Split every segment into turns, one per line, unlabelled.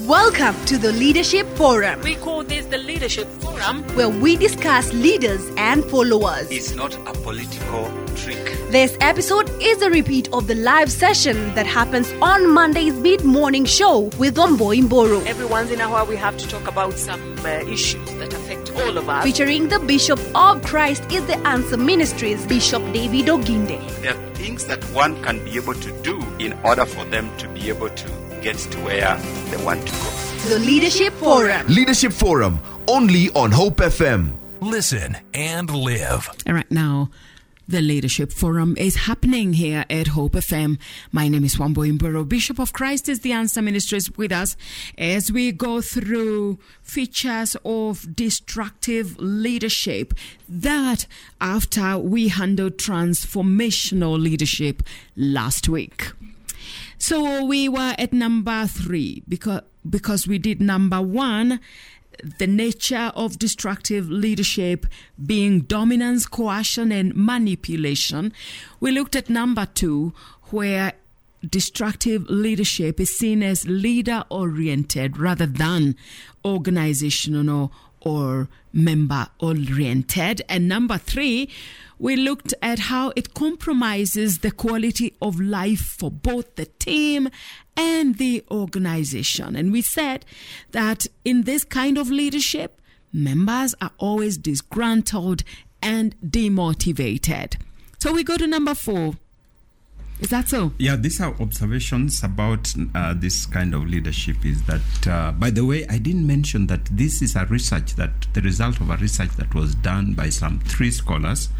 Welcome to the Leadership Forum,
We call this the Leadership Forum.
where we discuss leaders and followers.
It's not a political trick.
This episode is a repeat of the live session that happens on Monday's mid morning show with Wambui Mburu,
Every once in a while, we have to talk about some uh, issues that affect all of us.
featuring the Bishop of Christ is the Answer Ministries, Bishop David Oginde.
There are things that one can be able to do in order for them to be able to get to where they want to go.
The Leadership Forum.
Leadership Forum, only on Hope FM.
Listen and live.
All right, now the Leadership Forum is happening here at Hope FM. My name is Wambui Mburu. Bishop of Christ is the Answer Ministries with us as we go through features of destructive leadership. That after we handled transformational leadership last week. So we were at number three because because we did number one, the nature of destructive leadership being dominance, coercion, and manipulation. We looked at number two, where destructive leadership is seen as leader oriented rather than organizational or member oriented. And number three, we looked at how it compromises the quality of life for both the team and the organization. And we said that in this kind of leadership, members are always disgruntled and demotivated. So we go to number four. Is that so?
Yeah, these are observations about uh, this kind of leadership. Is that, uh, by the way, I didn't mention that this is a research that the result of a research that was done by some three scholars,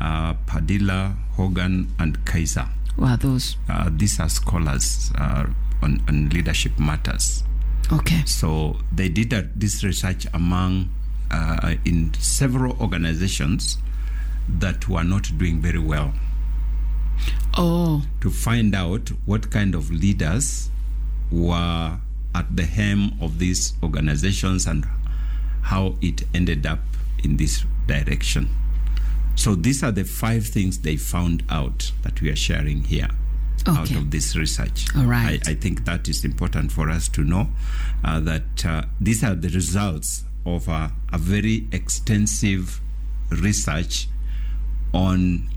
uh, Padilla, Hogan, and Kaiser.
Well, those.
Uh, these are scholars uh, on, on leadership matters.
Okay.
So they did a, this research among uh, in several organizations that were not doing very well
Oh,
to find out what kind of leaders were at the helm of these organizations and how it ended up in this direction. So these are the five things they found out that we are sharing here out of this research.
All right.
I, I think that is important for us to know uh, that uh, these are the results of a very extensive research on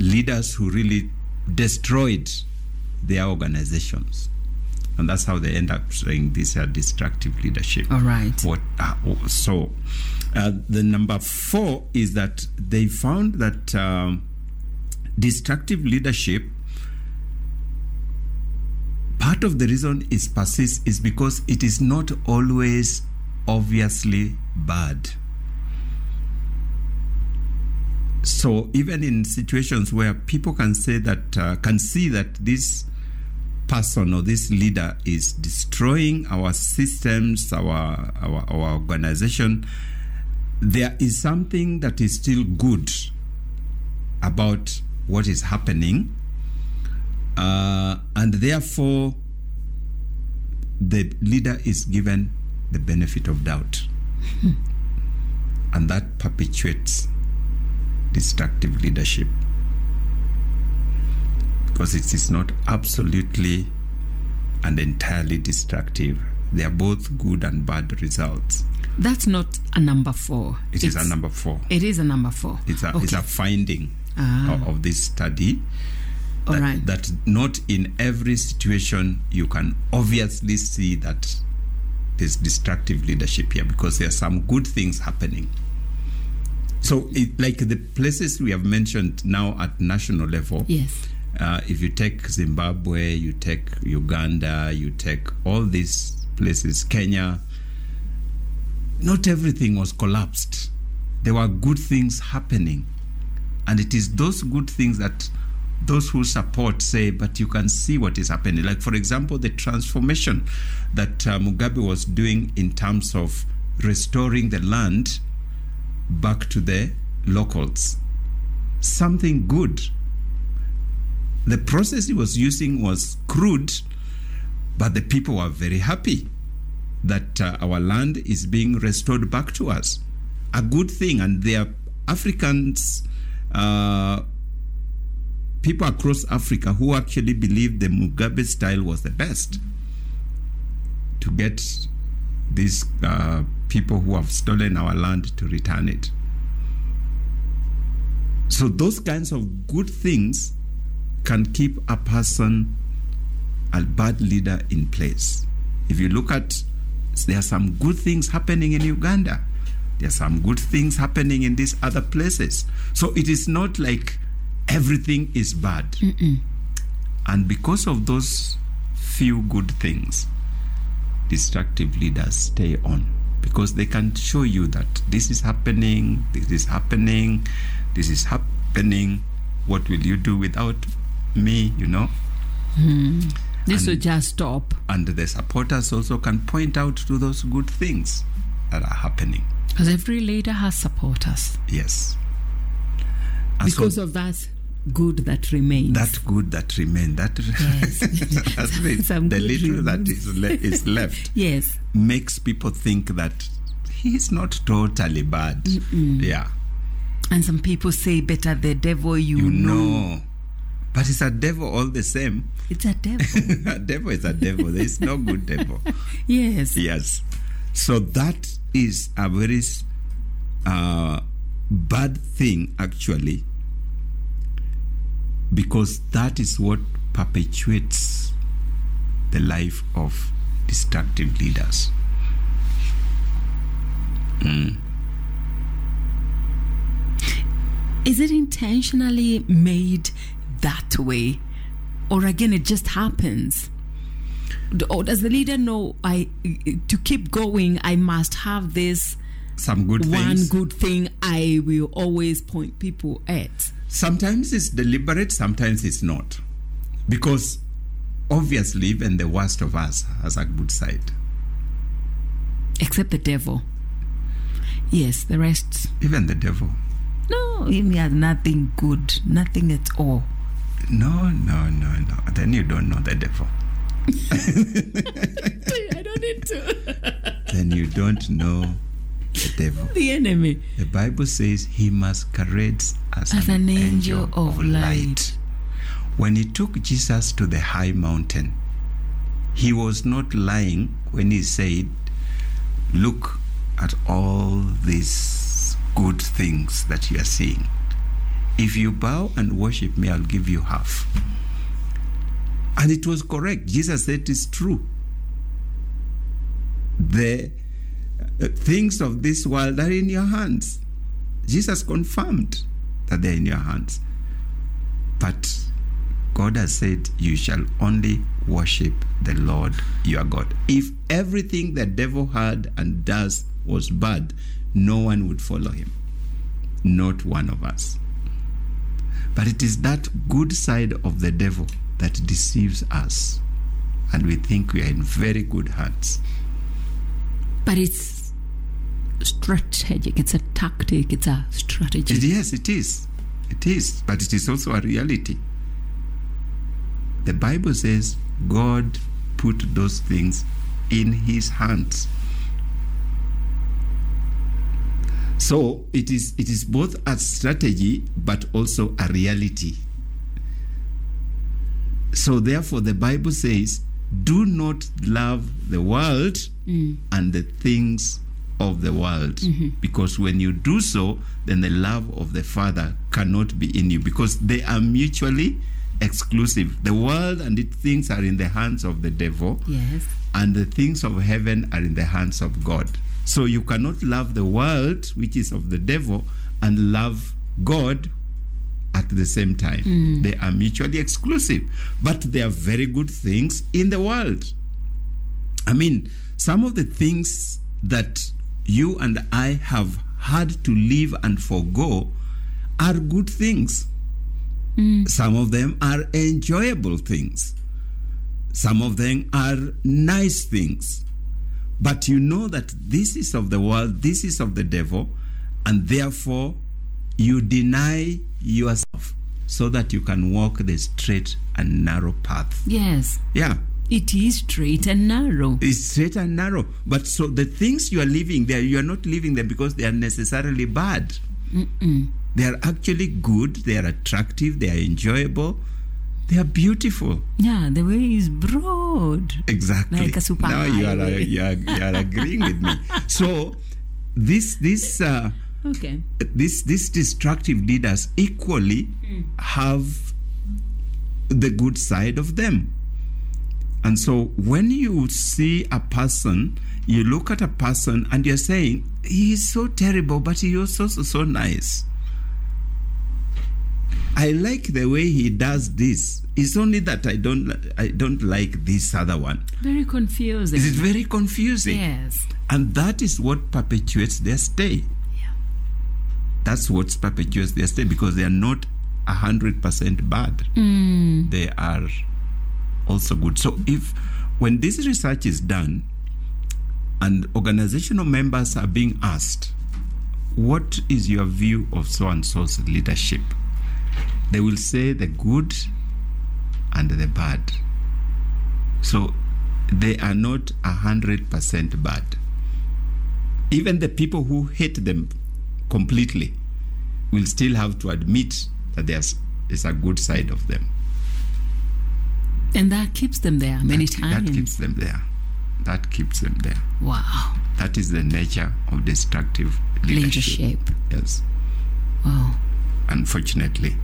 leaders who really destroyed their organizations. And that's how they end up saying these are destructive leadership.
All right.
What, uh, so, uh, the number four is that they found that um, destructive leadership part of the reason it persists is because it is not always obviously bad. So even in situations where people can say that, uh, can see that this person or this leader is destroying our systems, our, our, our organization, there is something that is still good about what is happening. Uh, and therefore, the leader is given the benefit of doubt. and that perpetuates destructive leadership because it is not absolutely and entirely destructive. They are both good and bad results.
that's not a number four.
It is
It's-
a number four.
It is a number four.
It's a, it's a finding
Ah.
of, of this study
All
that,
right.
that not in every situation you can obviously see that there's destructive leadership here because there are some good things happening. So, it, like the places we have mentioned now at national level,
Yes.
uh, if you take Zimbabwe, you take Uganda, you take all these places, Kenya, not everything was collapsed. There were good things happening. And it is those good things that those who support say, but you can see what is happening. Like, for example, the transformation that uh, Mugabe was doing in terms of restoring the land back to the locals. Something good. The process he was using was crude, but the people were very happy that uh, our land is being restored back to us. A good thing, and there are Africans, uh, people across Africa who actually believe the Mugabe style was the best to get this uh, people who have stolen our land to return it. So those kinds of good things can keep a person, a bad leader in place. If you look at, there are some good things happening in Uganda. There are some good things happening in these other places. So it is not like everything is bad. And because of those few good things, destructive leaders stay on because they can show you that this is happening, this is happening, this is happening. What will you do without me? You know? Hmm.
This will just stop.
And the supporters also can point out to those good things that are happening.
Because every leader has supporters.
Yes. And so
Because of that good that remains.
that good that remains. that.
Some
the little that is, le- is left
yes.
makes people think that he's not totally bad. Yeah.
And some people say, better the devil you,
You
know.
know. But it's a devil all the same.
It's a devil.
a devil is a devil. There is no good devil.
yes.
Yes. So that is a very uh, bad thing, actually, because that is what perpetuates the life of destructive leaders. Hmm.
Is it intentionally made that way? Or again, it just happens? Or does the leader know I to keep going, I must have this
Some good
one
things.
good thing I will always point people at?
Sometimes it's deliberate, sometimes it's not. Because obviously, even the worst of us has a good side.
Except the devil. Yes, the rest.
Even the devil.
No, he has nothing good, nothing at all.
No, no, no, no. Then you don't know the devil.
I don't need to.
Then you don't know the devil.
the enemy.
The Bible says he masquerades as,
As an angel of light.
When he took Jesus to the high mountain, he was not lying when he said, Look at all these good things that you are seeing. If you bow and worship me, I'll give you half. And it was correct. Jesus said it's true. The things of this world are in your hands. Jesus confirmed that they're in your hands. But God has said, You shall only worship the Lord your God. If everything the devil had and does was bad, no one would follow him. Not one of us. But it is that good side of the devil that deceives us. And we think we are in very good hands.
But it's strategic, eh, it's a tactic, it's a strategy.
Yes, it is. It is. But it is also a reality. The Bible says God put those things in his hands. So it is it is both a strategy but also a reality. So therefore the Bible says, do not love the world mm. and the things of the world. Mm-hmm. Because when you do so, then the love of the Father cannot be in you because they are mutually exclusive. The world and its things are in the hands of the devil
Yes.
and the things of heaven are in the hands of God. So you cannot love the world, which is of the devil, and love God at the same time. Mm. They are mutually exclusive, but they are very good things in the world. I mean, some of the things that you and I have had to leave and forego are good things. Mm. Some of them are enjoyable things. Some of them are nice things. But you know that this is of the world, this is of the devil, and therefore you deny yourself so that you can walk the straight and narrow path.
Yes.
Yeah.
It is straight and narrow.
It's straight and narrow. But so the things you are living there, you are not living them because they are necessarily bad. They are actually good, they are attractive, they are enjoyable, They are beautiful.
Yeah, the way is broad.
Exactly.
Like a super
now you are, you are you are agreeing with me. So this this uh,
Okay.
this these destructive leaders equally have the good side of them. And so when you see a person, you look at a person and you're saying, he is so terrible, but he is also so nice. I like the way he does this. It's only that I don't I don't like this other one.
Very confusing.
It is very confusing.
Yes.
And that is what perpetuates their stay.
Yeah.
That's what perpetuates their stay because they are not a hundred percent bad. Mm. They are also good. So if when this research is done and organizational members are being asked, what is your view of so and so's leadership? They will say the good and the bad. So they are not a hundred percent bad. Even the people who hate them completely will still have to admit that there's is a good side of them.
And that keeps them there many
that,
times.
That keeps them there. That keeps them there.
wow.
That is the nature of destructive leadership.
Leadership.
Yes,
Wow.
unfortunately.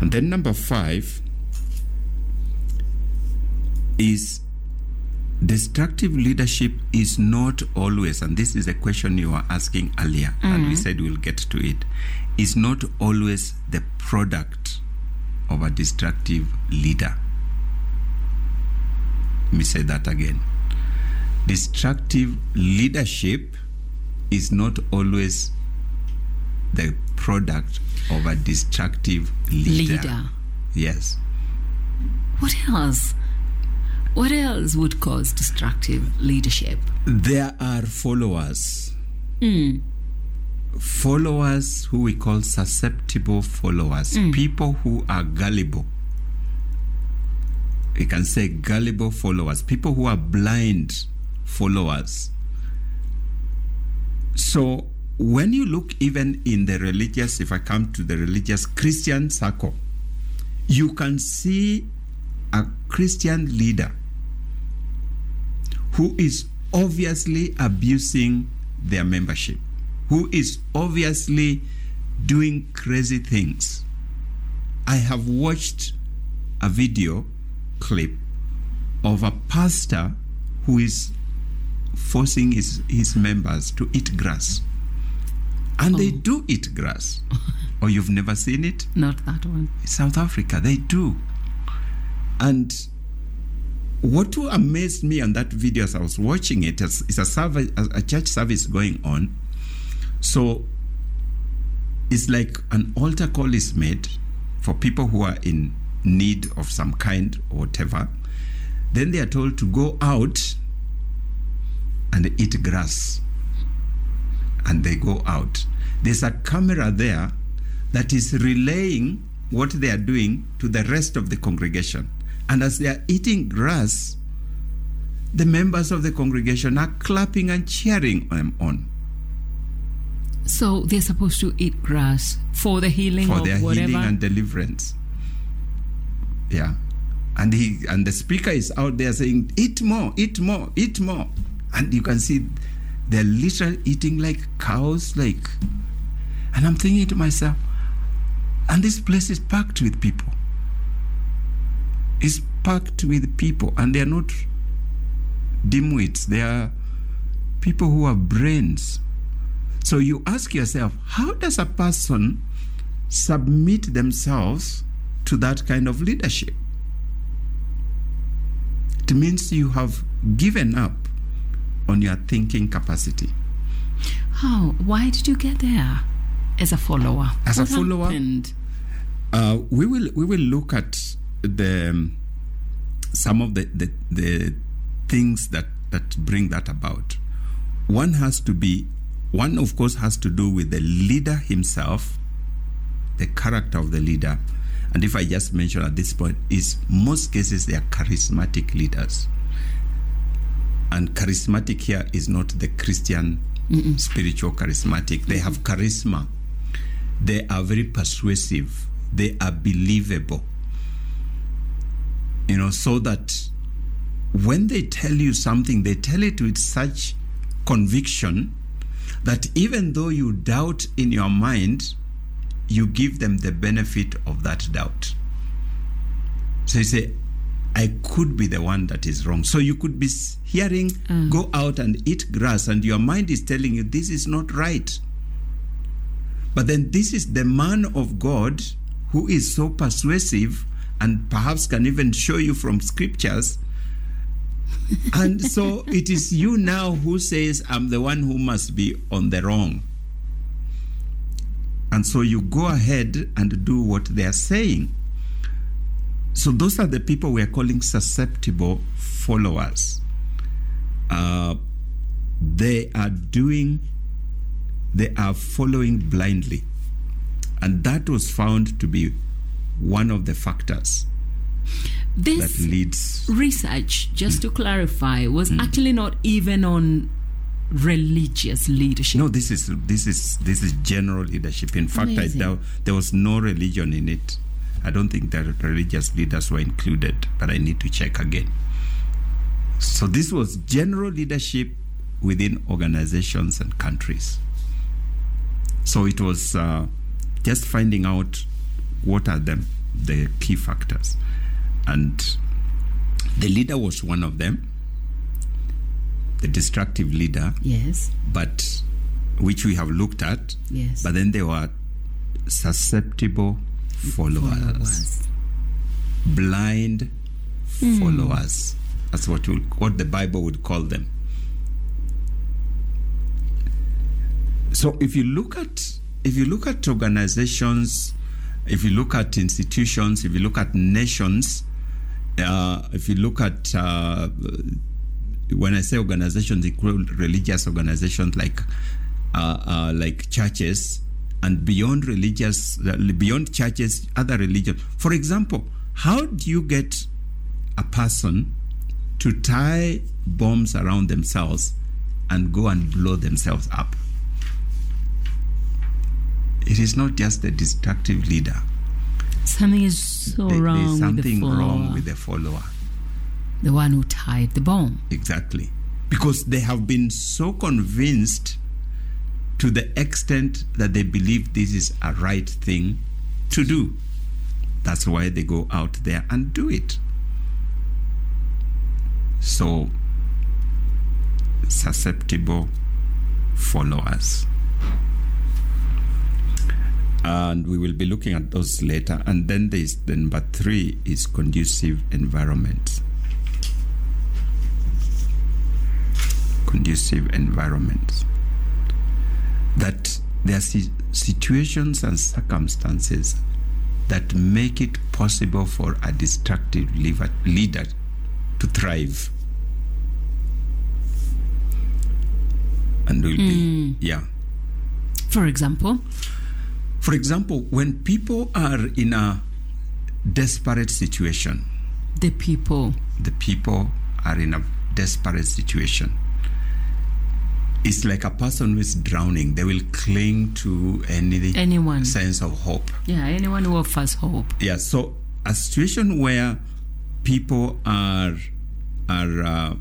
And then number five is destructive leadership is not always, and this is a question you were asking earlier, and we mm-hmm. said we'll get to it, is not always the product of a destructive leader. Let me say that again. Destructive leadership is not always the product of a destructive leader.
Leader.
Yes.
What else? What else would cause destructive leadership?
There are followers. Hmm. Followers who we call susceptible followers, mm. people who are gullible. We can say gullible followers, people who are blind followers. So when you look even in the religious, if I come to the religious Christian circle, you can see a Christian leader who is obviously abusing their membership, who is obviously doing crazy things. I have watched a video clip of a pastor who is forcing his, his members to eat grass. And they oh. do eat grass. or oh, you've never seen it?
Not that one.
South Africa, they do. And what amazed me on that video as I was watching it is, is a, service, a church service going on. So it's like an altar call is made for people who are in need of some kind or whatever. Then they are told to go out and eat grass. And they go out. There's a camera there that is relaying what they are doing to the rest of the congregation. And as they are eating grass, the members of the congregation are clapping and cheering them on
So they're supposed to eat grass for the healing
for
of
their
whatever.
healing and deliverance. Yeah. And he and the speaker is out there saying, Eat more, eat more, eat more. And you can see they're literally eating like cows, like and I'm thinking to myself, and this place is packed with people. It's packed with people, and they're not dimwits, they are people who have brains. So you ask yourself, how does a person submit themselves to that kind of leadership? It means you have given up on your thinking capacity.
How? Why did you get there as a follower?
As a follower?
happened?
Uh, we will we will look at the um, some of the, the the things that that bring that about. One has to be one, of course, has to do with the leader himself, the character of the leader, and if I just mention at this point, is most cases they are charismatic leaders, and charismatic here is not the Christian spiritual charismatic. They have charisma. They are very persuasive. They are believable. You know, so that when they tell you something, they tell it with such conviction that even though you doubt in your mind, you give them the benefit of that doubt. So you say, I could be the one that is wrong. So you could be hearing, mm. go out and eat grass, and your mind is telling you this is not right. But then this is the man of God who is so persuasive and perhaps can even show you from scriptures. and so it is you now who says, I'm the one who must be on the wrong. And so you go ahead and do what they are saying. So those are the people we are calling susceptible followers. Uh, they are doing, they are following blindly. And that was found to be one of the factors that
This
leads.
research, just to clarify, was actually not even on religious leadership.
No, this is this is this is general leadership. In fact, I doubt there was no religion in it. I don't think that religious leaders were included, but I need to check again. So this was general leadership within organizations and countries. So it was uh, just finding out what are them the key factors, and the leader was one of them. The destructive leader
Yes,
but which we have looked at.
yes.
But then there were susceptible followers,
Followers.
blind hmm. followers. That's what we, what the Bible would call them. So if you look at if you look at organizations, if you look at institutions, if you look at nations, uh, if you look at uh, when I say organizations, include religious organizations like uh, uh, like churches and beyond religious, beyond churches, other religions. For example, how do you get a person to tie bombs around themselves and go and blow themselves up? It is not just the destructive leader.
Something is so
There-
wrong
There's
with the
something wrong with the follower.
the one who tied the bomb.
Exactly. Because they have been so convinced to the extent that they believe this is a right thing to do. That's why they go out there and do it. So, susceptible followers. And we will be looking at those later. And then there's the number three is conducive environment. conducive environments. That there are situations and circumstances that make it possible for a destructive leader to thrive. And will be, hmm. yeah.
For example,
For example, when people are in a desperate situation,
the people.
the people are in a desperate situation. It's like a person who is drowning. They will cling to any
Anyone.
sense of hope.
Yeah, anyone who offers hope.
Yeah. So a situation where people are are uh,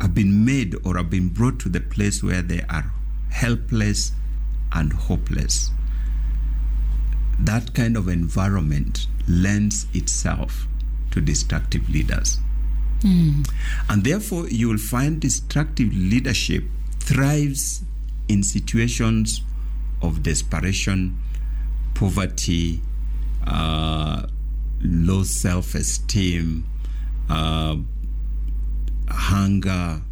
have been made or have been brought to the place where they are helpless and hopeless. That kind of environment lends itself to destructive leaders. And therefore, you will find destructive leadership thrives in situations of desperation, poverty, uh, low self esteem, uh, hunger,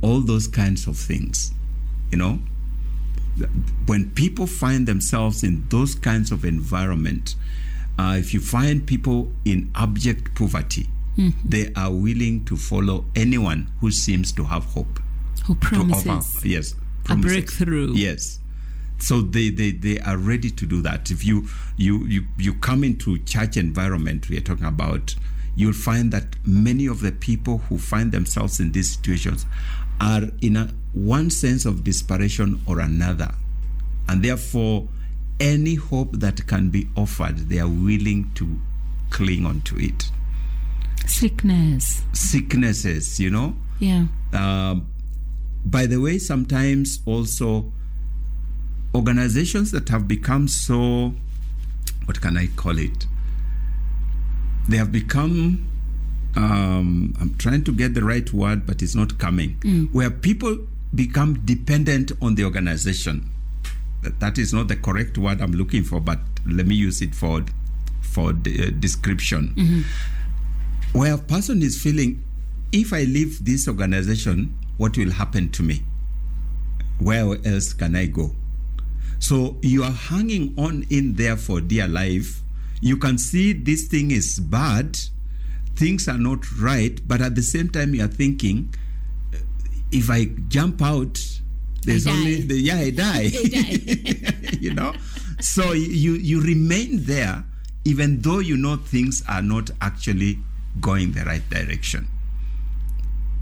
all those kinds of things. You know, when people find themselves in those kinds of environment, uh, if you find people in abject poverty, they are willing to follow anyone who seems to have hope.
Who promises
offer, yes,
a breakthrough.
Yes. So they, they, they are ready to do that. If you, you, you, you come into church environment, we are talking about, you'll find that many of the people who find themselves in these situations are in a one sense of desperation or another. And therefore, any hope that can be offered, they are willing to cling onto it.
Sickness.
Sicknesses, you know.
Yeah.
Uh, by the way, sometimes also organizations that have become so, what can I call it? They have become, um, I'm trying to get the right word, but it's not coming, where people become dependent on the organization. That- is not the correct word I'm looking for, but let me use it for for the uh, description. Where a person is feeling, if I leave this organization, what will happen to me? Where else can I go? So you are hanging on in there for dear life. You can see this thing is bad, things are not right, but at the same time you are thinking, if I jump out, there's only the, yeah, I die. you know, so you you remain there even though you know things are not actually going the right direction.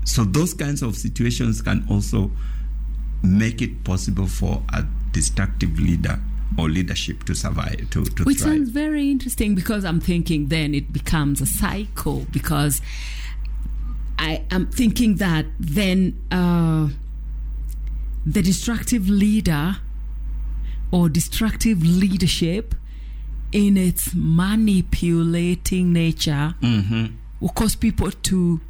So those kinds of situations can also make it possible for a destructive leader or leadership to survive to, to
Which
thrive.
sounds very interesting because I'm thinking then it becomes a cycle because I am thinking that then uh, the destructive leader or destructive leadership in its manipulating nature will cause people to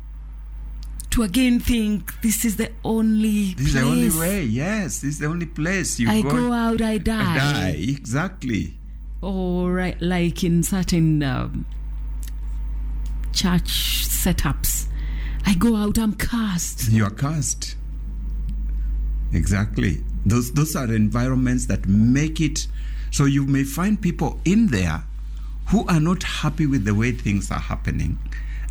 to again think this is the only
this is the only way. Yes, this is the only place you
I
go.
go out I die,
die. Exactly.
or right, like in certain um, church setups I go out I'm cast
You are cast. Exactly. Those those are environments that make it so you may find people in there who are not happy with the way things are happening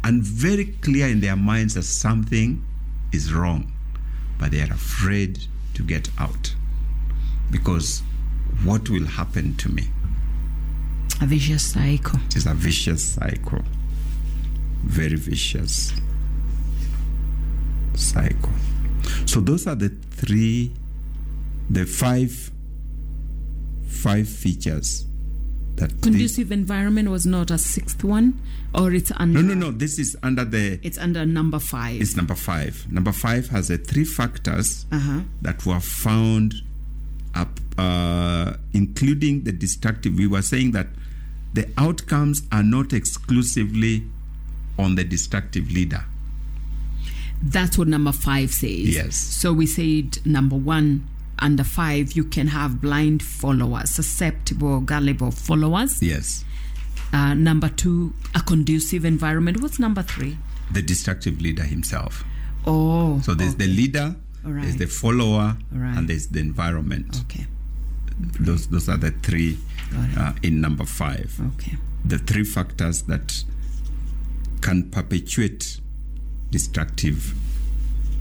and very clear in their minds that something is wrong, but they are afraid to get out because what will happen to me?
a vicious cycle
It is a vicious cycle. Very vicious cycle. So those are the three, the five, five features that.
conducive environment was not a sixth one or it's under
no, no, no. This is under the.
it's under number five
It's number five. Number five has the three factors
uh-huh
that were found up, uh, including the destructive. We were saying that the outcomes are not exclusively on the destructive leader.
That's what number five says.
Yes.
So we said number one, under five, you can have blind followers, susceptible, gullible followers.
Yes.
Uh, number two, a conducive environment. What's number three?
The destructive leader himself.
Oh.
So there's the leader,
All
there's the follower,
right.
and there's the environment.
Okay.
Those those are the three uh, in number five.
Okay.
The three factors that can perpetuate destructive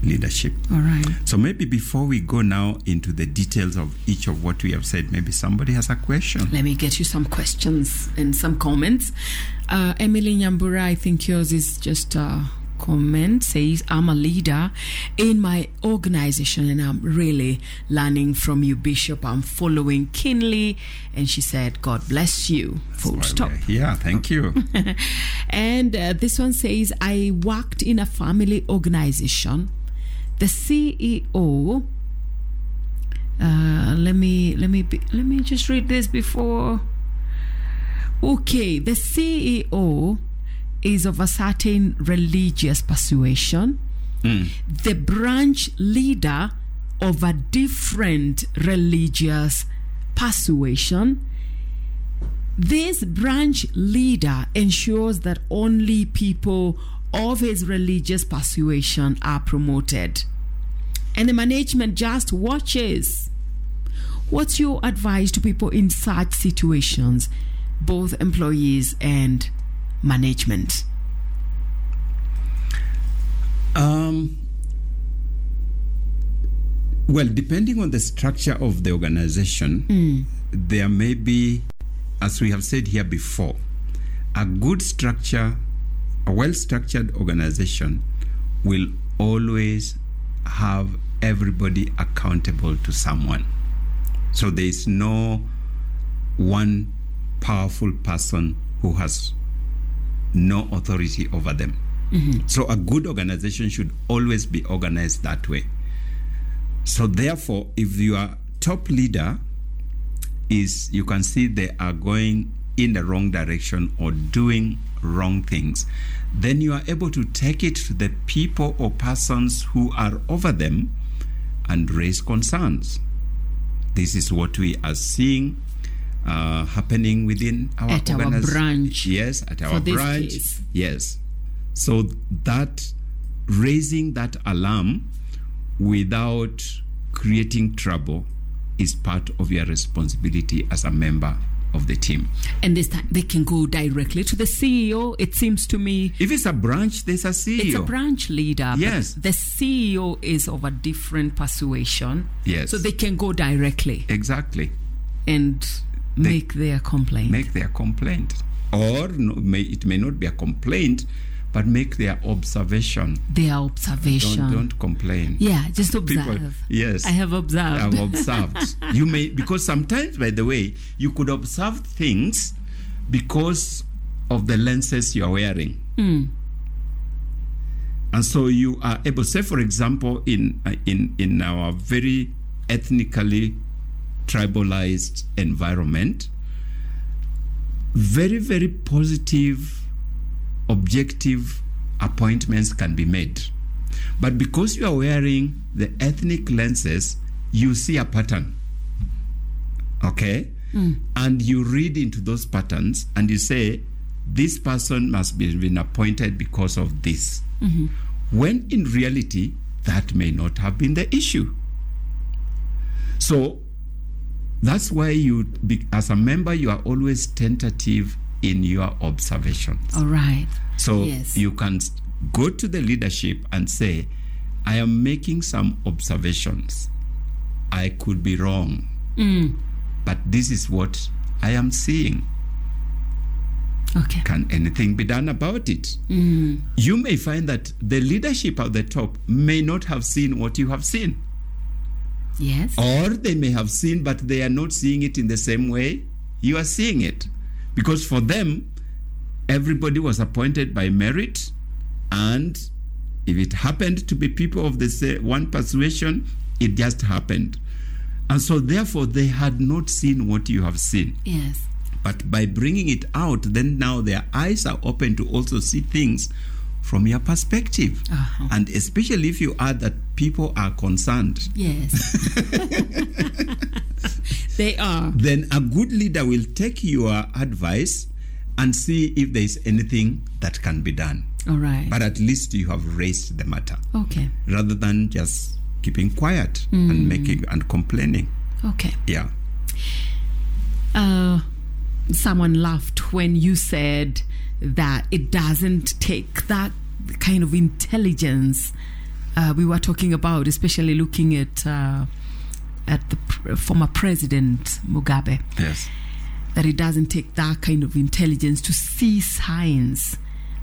leadership.
All right.
So maybe before we go now into the details of each of what we have said, maybe somebody has a question.
Let me get you some questions and some comments. Uh, Emily Nyambura, I think yours is just a comment. Says, I'm a leader in my organization and I'm really learning from you, Bishop. I'm following keenly. And she said, God bless you. Full stop.
Yeah, thank you.
And uh, this one says, I worked in a family organization. The CEO. Uh, let me let me be, let me just read this before. Okay, the CEO is of a certain religious persuasion. Hmm. The branch leader of a different religious persuasion. This branch leader ensures that only people of his religious persuasion are promoted. And the management just watches. What's your advice to people in such situations, both employees and management?
Um, well, depending on the structure of the organization, there may be, as we have said here before, a good structure, a well structured organization will always have everybody accountable to someone. So there is no one powerful person who has no authority over them. Mm-hmm. So a good organization should always be organized that way. So therefore, if your top leader is, you can see they are going in the wrong direction or doing wrong things, then you are able to take it to the people or persons who are over them and raise concerns. This is what we are seeing uh, happening within our
At our branch,
Yes, at our branch.
case.
Yes. So that raising that alarm without creating trouble is part of your responsibility as a member of the team.
And this time they can go directly to the CEO. It seems to me
If it's a branch, there's a CEO.
it's a branch leader.
Yes.
the CEO is of a different persuasion.
Yes.
So they can go directly
Exactly.
and make their complaint.
Make their complaint. Or no, may, it may not be a complaint, but make their observation.
their observation.
Don't, don't complain.
Yeah, just observe.
People- yes.
I have observed.
I've observed. you may because sometimes, by the way, you could observe things because of the lenses you are wearing. Hmm. And so you are able, say, for example, in in in our very ethnically tribalized environment, very very positive, objective appointments can be made. But because you are wearing the ethnic lenses, you see a pattern. Okay? Hmm. And you read into those patterns and you say, this person must be been appointed because of this. Mm-hmm. When in reality, that may not have been the issue. So that's why you, be, as a member, you are always tentative in your observations.
All right.
So
Yes.
you can go to the leadership and say, I am making some observations. I could be wrong. Mm. But this is what I am seeing.
Okay.
Can anything be done about it? Mm. You may find that the leadership at the top may not have seen what you have seen.
Yes.
Or they may have seen, but they are not seeing it in the same way you are seeing it. Because for them, everybody was appointed by merit, and if it happened to be people of the same one persuasion, it just happened. And so, therefore, they had not seen what you have seen.
Yes.
But by bringing it out, then now their eyes are open to also see things from your perspective.
Uh-huh.
And especially if you add that people are concerned
Yes. they are.
then a good leader will take your advice and see if there is anything that can be done.
All right.
But at least you have raised the matter
okay.
rather than just keeping quiet and making and complaining.
Okay.
Yeah.
Uh, someone laughed when you said that it doesn't take that kind of intelligence uh, we were talking about, especially looking at uh, at the pr- former president Mugabe.
Yes.
that it doesn't take that kind of intelligence to see signs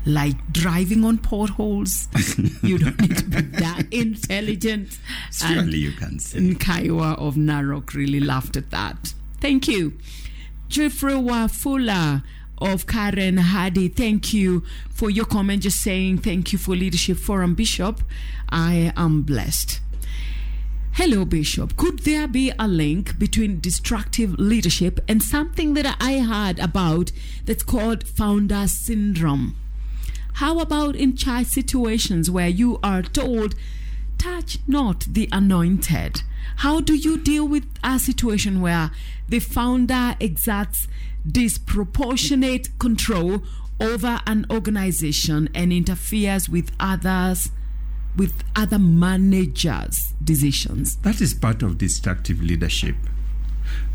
like driving on potholes. you don't need to be that intelligent.
Surely you can say.
Nkaiwa of Narok really laughed at that. Thank you. Jeffrey Wafula of Karen Hadi, thank you for your comment. Just saying thank you for Leadership Forum Bishop. I am blessed. Hello, Bishop. Could there be a link between destructive leadership and something that I heard about that's called founder syndrome? How about in child situations where you are told, touch not the anointed? How do you deal with a situation where the founder exerts disproportionate control over an organization and interferes with others? with other managers' decisions.
That is part of destructive leadership.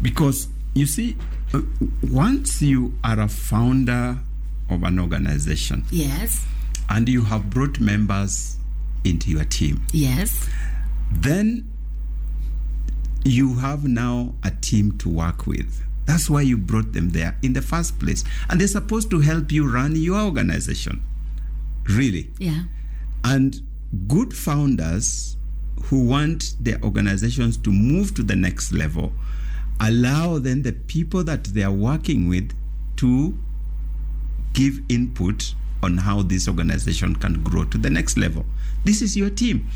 Because you see, uh, once you are a founder of an organization
Yes,
and you have brought members into your team,
yes,
then you have now a team to work with. That's why you brought them there in the first place. And they're supposed to help you run your organization. Really.
yeah,
And good founders who want their organizations to move to the next level allow then the people that they are working with to give input on how this organization can grow to the next level. This is your team.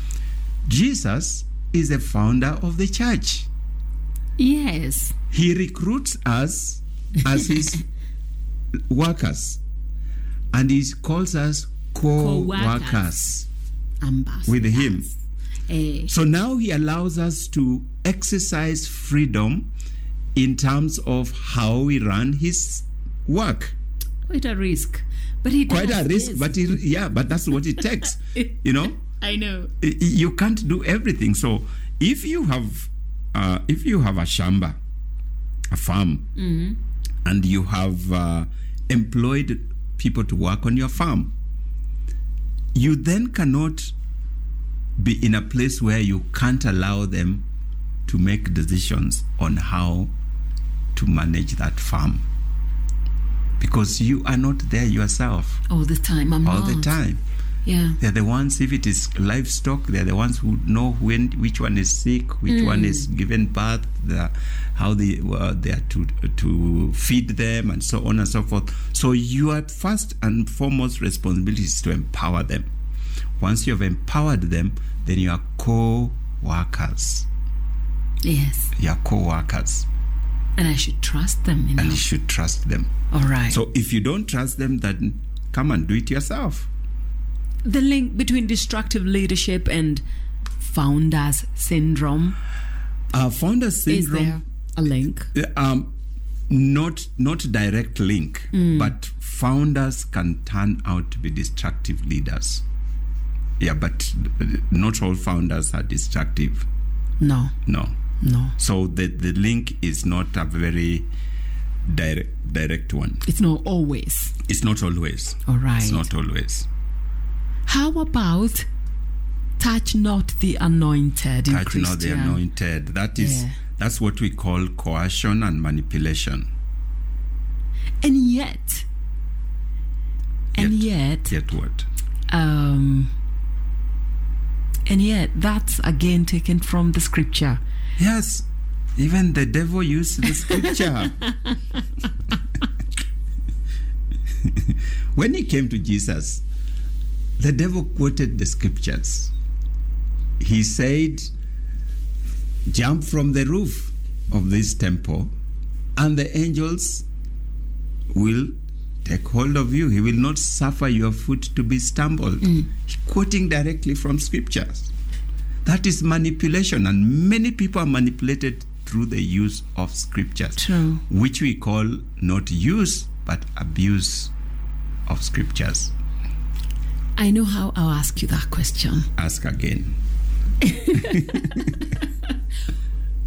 Jesus is the founder of the church.
Yes.
He recruits us as his workers, and he calls us co
Co-workers.
with him.
Eh,
So now he allows us to exercise freedom in terms of how we run his work.
quite a risk. But he
Quite a risk,
yes.
but it, yeah, but that's what it takes. you know,
I know.
You can't do everything. So if you have, uh, if you have a shamba, a farm, and you have uh, employed people to work on your farm, you then cannot be in a place where you can't allow them to make decisions on how to manage that farm because you are not there yourself
All the time. I'm
all
not.
the time
Yeah.
they're the ones if it is livestock they're the ones who know when which one is sick which one is given birth the, how they uh, they are to to feed them and so on and so forth so your first and foremost responsibility is to empower them once you have empowered them then you are co-workers
Yes.
you are co-workers
And I should trust them. You know?
and you should trust them
All right.
so if you don't trust them then come and do it yourself
the link between destructive leadership and founders syndrome
uh, founder syndrome
is there a link?
um, not not direct link, but founders can turn out to be destructive leaders. Yeah, but not all founders are destructive.
No.
No.
No.
So the the link is not a very direct direct one.
It's not always.
It's not always.
All right.
It's not always.
How about touch not the anointed in
Touch not the anointed. That is
Yeah.
that's what we call coercion and manipulation.
And yet, and yet,
Yet what?
um, and yet, that's again taken from the scripture.
Yes. Even the devil used the scripture. when he came to Jesus, the devil quoted the scriptures. He said, Jump from the roof of this temple, and the angels will take hold of you. He will not suffer your foot to be stumbled. Mm. Quoting directly from scriptures. That is manipulation, and many people are manipulated through the use of scriptures,
True.
which we call not use but abuse of scriptures.
I know how I'll ask you that question.
Ask again.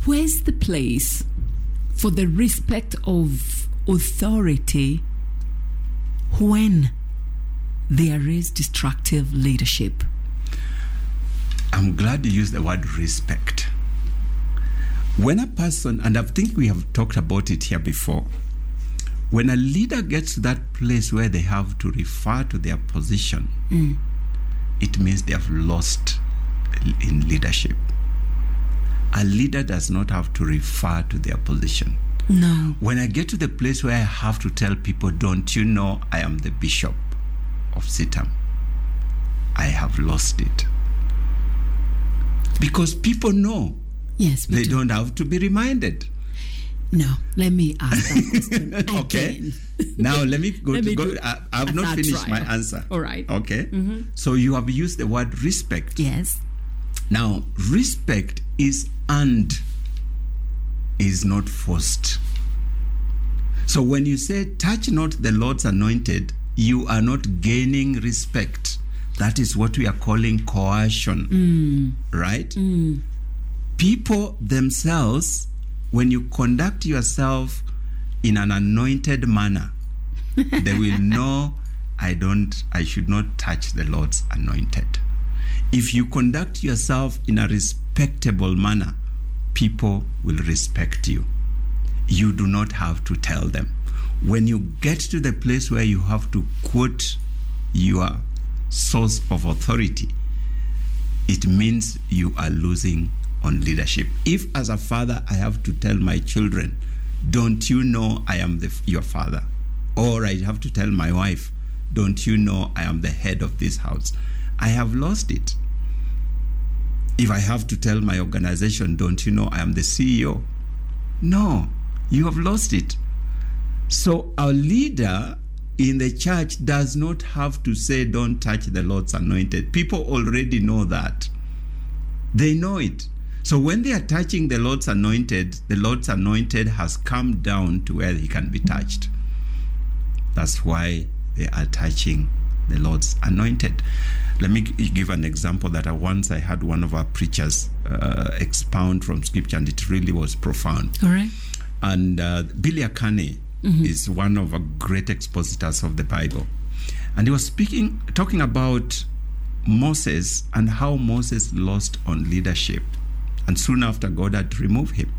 Where's the place for the respect of authority when there is destructive leadership?
I'm glad you used the word respect. When a person, and I think we have talked about it here before, when a leader gets to that place where they have to refer to their position, mm. it means they have lost in leadership. A leader does not have to refer to their position.
No.
When I get to the place where I have to tell people, don't you know I am the bishop of Sitam? I have lost it. Because people know
Yes,
they
do.
don't have to be reminded.
No, let me ask that question
Okay. now let me go
Let
to
me
go. I, I've not finished my answer.
All right.
Okay. Mm-hmm. So you have used the word respect.
Yes.
Now, respect is earned, is not forced. So when you say, touch not the Lord's anointed, you are not gaining respect. That is what we are calling coercion. Mm. Right? Mm. People themselves, when you conduct yourself in an anointed manner, they will know I don't, I should not touch the Lord's anointed. If you conduct yourself in a respectable manner, people will respect you. You do not have to tell them. When you get to the place where you have to quote your source of authority, it means you are losing on leadership. If, as a father, I have to tell my children, don't you know I am the, your father? Or I have to tell my wife, don't you know I am the head of this house? I have lost it. If I have to tell my organization, don't you know I am the CEO? No, you have lost it. So our leader in the church does not have to say, don't touch the Lord's anointed. People already know that. They know it. So when they are touching the Lord's anointed, the Lord's anointed has come down to where he can be touched. That's why they are touching the Lord's anointed. Let me give an example that I once I had one of our preachers uh, expound from scripture, and it really was profound.
All right.
And uh, Billy Akane is one of the great expositors of the Bible. And he was speaking, talking about Moses and how Moses lost on leadership. And soon after, God had removed him.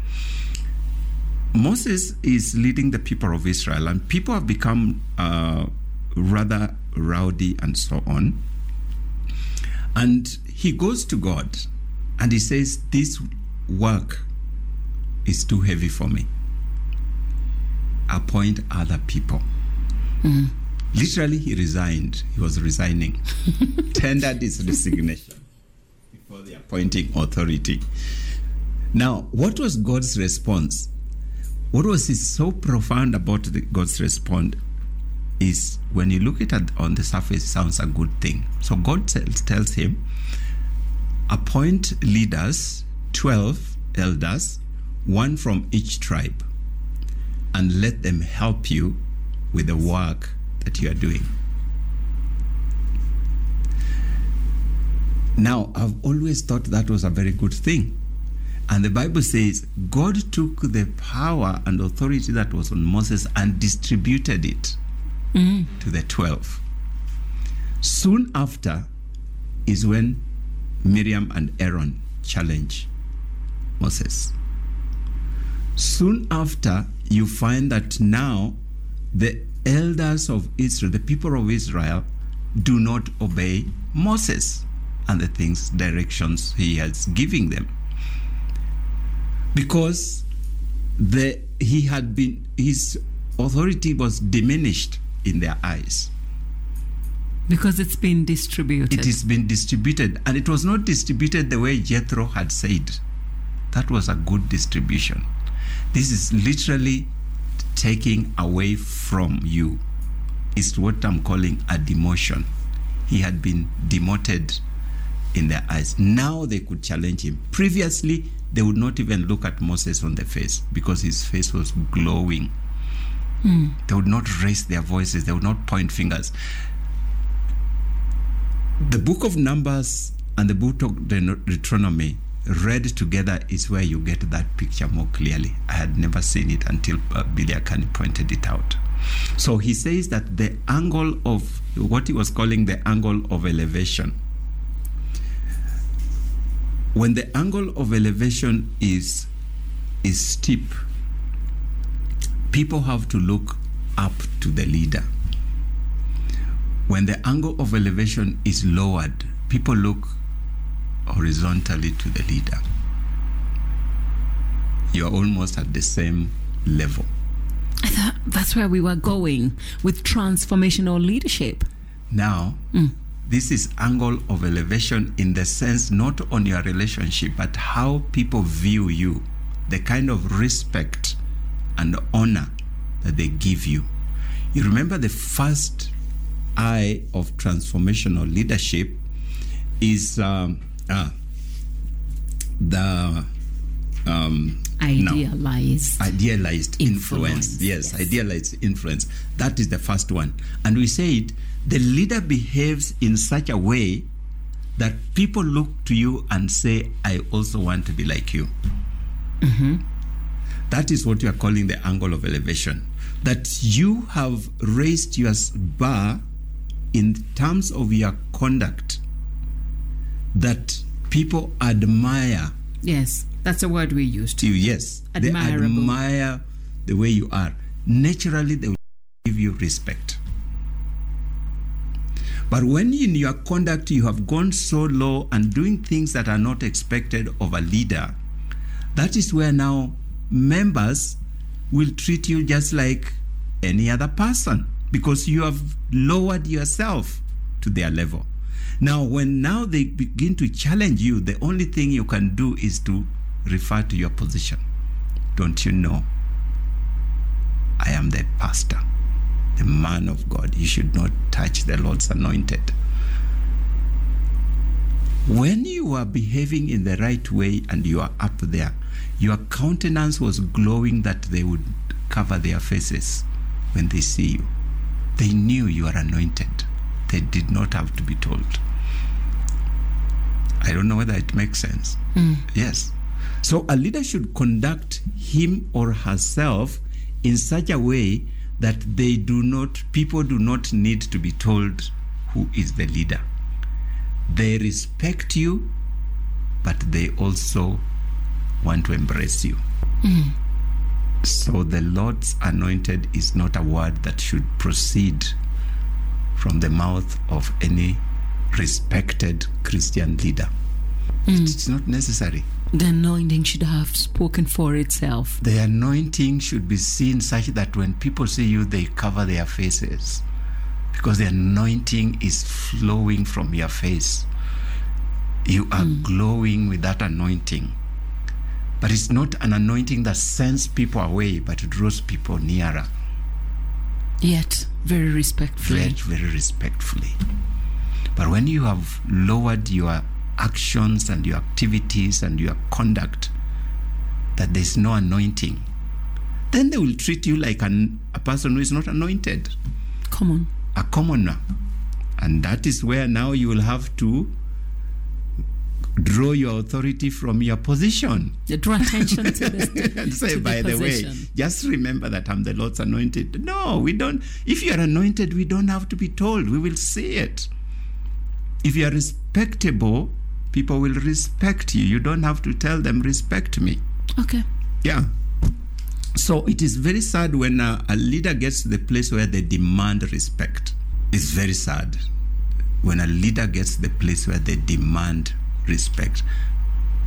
Moses is leading the people of Israel, and people have become uh, rather rowdy and so on. And he goes to God and he says, This work is too heavy for me. Appoint other people. Literally, he resigned. He was resigning, tendered his resignation the appointing authority. Now, what was God's response? What was so profound about the, God's response is when you look at it on the surface, it sounds a good thing. So God tells, tells him, appoint leaders, 12 elders, one from each tribe, and let them help you with the work that you are doing. Now, I've always thought that was a very good thing. And the Bible says God took the power and authority that was on Moses and distributed it mm. to the 12. Soon after is when Miriam and Aaron challenge Moses. Soon after, you find that now the elders of Israel, the people of Israel, do not obey Moses and the things, directions he has giving them. Because the he had been his authority was diminished in their eyes.
Because it's been distributed.
It has been distributed, and it was not distributed the way Jethro had said. That was a good distribution. This is literally taking away from you. It's what I'm calling a demotion. He had been demoted in their eyes. Now they could challenge him. Previously, they would not even look at Moses on the face because his face was glowing. They would not raise their voices, they would not point fingers. The book of Numbers and the book of Deuteronomy read together is where you get that picture more clearly. I had never seen it until uh, Billy Akani pointed it out. So he says that the angle of what he was calling the angle of elevation. When the angle of elevation is is steep, people have to look up to the leader. When the angle of elevation is lowered, people look horizontally to the leader. You are almost at the same level.
I thought that's where we were going with transformational leadership.
Now, mm. This is angle of elevation in the sense not on your relationship, but how people view you, the kind of respect and honor that they give you. You remember the first eye of transformational leadership is um, ah, the um, no.
Idealized.
idealized influence.
Influence,
Yes,
yes.
idealized influence. That is the first one. And we said the leader behaves in such a way that people look to you and say, I also want to be like you. Mm-hmm. That is what you are calling the angle of elevation. That you have raised your bar in terms of your conduct, that people admire
Yes, that's a word we used.
you. Yes, they admire the way you are. Naturally, they will give you respect. But when in your conduct you have gone so low and doing things that are not expected of a leader, that is where now members will treat you just like any other person because you have lowered yourself to their level. Now, when now they begin to challenge you, the only thing you can do is to refer to your position. Don't you know? I am the pastor, the man of God. You should not touch the Lord's anointed. When you are behaving in the right way and you are up there, your countenance was glowing that they would cover their faces when they see you. They knew you are anointed. They did not have to be told. I don't know whether it makes sense. Mm. Yes. So a leader should conduct him or herself in such a way that they do not people do not need to be told who is the leader. They respect you, but they also want to embrace you. Mm-hmm. So the Lord's anointed is not a word that should proceed from the mouth of any respected Christian leader. It's mm. not necessary.
The anointing should have spoken for itself.
The anointing should be seen such that when people see you, they cover their faces because the anointing is flowing from your face. You are hmm. glowing with that anointing. But it's not an anointing that sends people away, but draws people nearer.
Yet, very respectfully.
very, very respectfully. But when you have lowered your actions and your activities and your conduct, that there's no anointing, then they will treat you like an, a person who is not anointed,
Come on.
a commoner. And that is where now you will have to draw your authority from your position.
You draw attention to this.
and say,
to the
by the, way, just remember that I'm the Lord's anointed. No, we don't. If you are anointed, we don't have to be told. We will see it. If you are respectable, people will respect you. You don't have to tell them, respect me.
Okay.
Yeah. So it is very sad when a, a leader gets to the place where they demand respect. It's very sad when a leader gets to the place where they demand respect.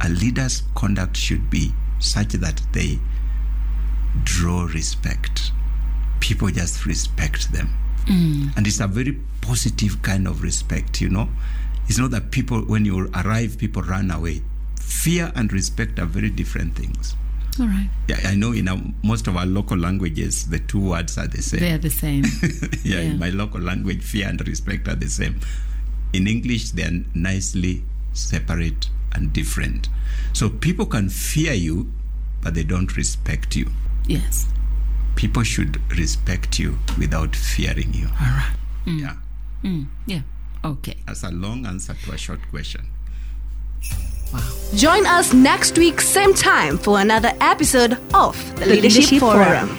A leader's conduct should be such that they draw respect. People just respect them. Mm. And it's a very positive kind of respect, you know. It's not that people, when you arrive, people run away. Fear and respect are very different things.
All right.
Yeah, I know in our, most of our local languages, the two words are the same.
They're the same.
yeah,
Yeah.
in my local language, fear and respect are the same. In English, they are nicely separate and different. So people can fear you, but they don't respect you.
yes.
People should respect you without fearing you.
All right.
Yeah,
Mm, yeah. Okay.
that's a long answer to a short question. Wow.
Join us next week, same time, for another episode of the Leadership, Forum.